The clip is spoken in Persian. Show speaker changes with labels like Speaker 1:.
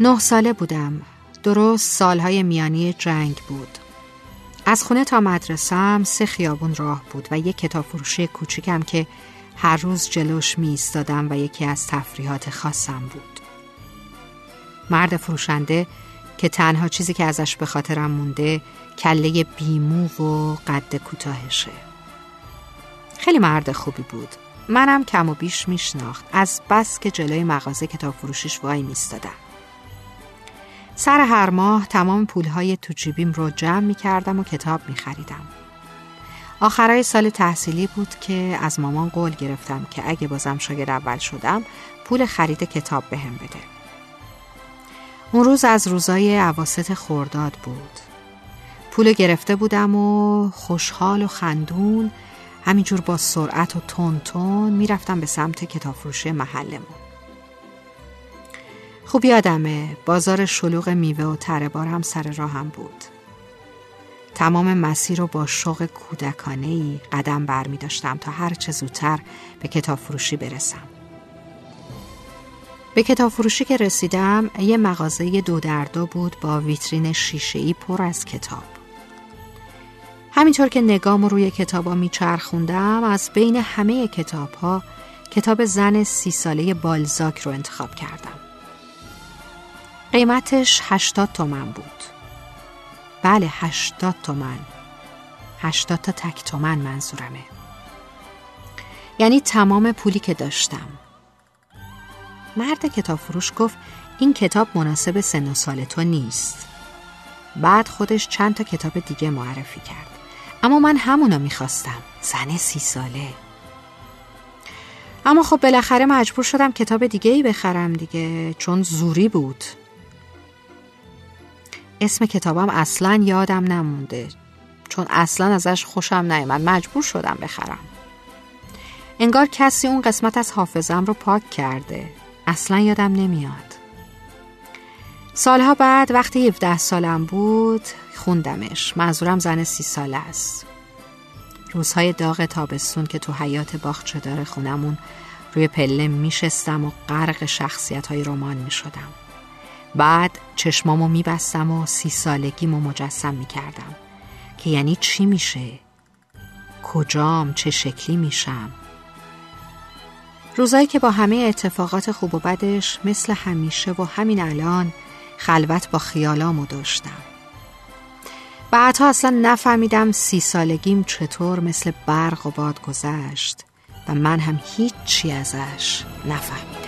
Speaker 1: نه ساله بودم. درست سالهای میانی جنگ بود. از خونه تا مدرسم سه خیابون راه بود و یک کتاب فروشی کوچیکم که هر روز جلوش می ایستادم و یکی از تفریحات خاصم بود. مرد فروشنده که تنها چیزی که ازش به خاطرم مونده کله بیمو و قد کوتاهشه. خیلی مرد خوبی بود. منم کم و بیش میشناخت. از بس که جلوی مغازه کتاب فروشیش وای میستادم سر هر ماه تمام پولهای تو جیبیم رو جمع می کردم و کتاب می خریدم. آخرای سال تحصیلی بود که از مامان قول گرفتم که اگه بازم شاگرد اول شدم پول خرید کتاب بهم بده. اون روز از روزای عواست خورداد بود. پول گرفته بودم و خوشحال و خندون همینجور با سرعت و تون تون می‌رفتم به سمت کتاب فروشی محلمون. خوب یادمه بازار شلوغ میوه و تره هم سر راهم بود. تمام مسیر رو با شوق کودکانه ای قدم بر می داشتم تا هر چه زودتر به کتاب فروشی برسم. به کتاب فروشی که رسیدم یه مغازه دو در دو بود با ویترین شیشه ای پر از کتاب. همینطور که نگام رو روی کتابا میچرخوندم از بین همه کتاب ها کتاب زن سی ساله بالزاک رو انتخاب کردم. قیمتش هشتاد تومن بود. بله هشتاد تومن. هشتاد تا تک تومن منظورمه. یعنی تمام پولی که داشتم. مرد کتاب فروش گفت این کتاب مناسب سن و سال تو نیست. بعد خودش چند تا کتاب دیگه معرفی کرد. اما من همونو می‌خواستم. زن سی ساله. اما خب بالاخره مجبور شدم کتاب دیگه ای بخرم دیگه چون زوری بود. اسم کتابم اصلا یادم نمونده. چون اصلا ازش خوشم نیومد. مجبور شدم بخرم. انگار کسی اون قسمت از حافظم رو پاک کرده. اصلا یادم نمیاد. سالها بعد وقتی 17 سالم بود خوندمش. منظورم زن سی ساله است. روزهای داغ تابستون که تو حیات باغچه داره خونمون روی پله میشستم و غرق شخصیت های رمان می‌شدم. بعد چشمامو میبستم و سی سالگیمو مجسم می‌کردم که یعنی چی میشه؟ کجام چه شکلی میشم؟ روزایی که با همه اتفاقات خوب و بدش مثل همیشه و همین الان خلوت با خیالامو داشتم بعدها اصلا نفهمیدم سی سالگیم چطور مثل برق و باد گذشت و من هم هیچی ازش نفهمیدم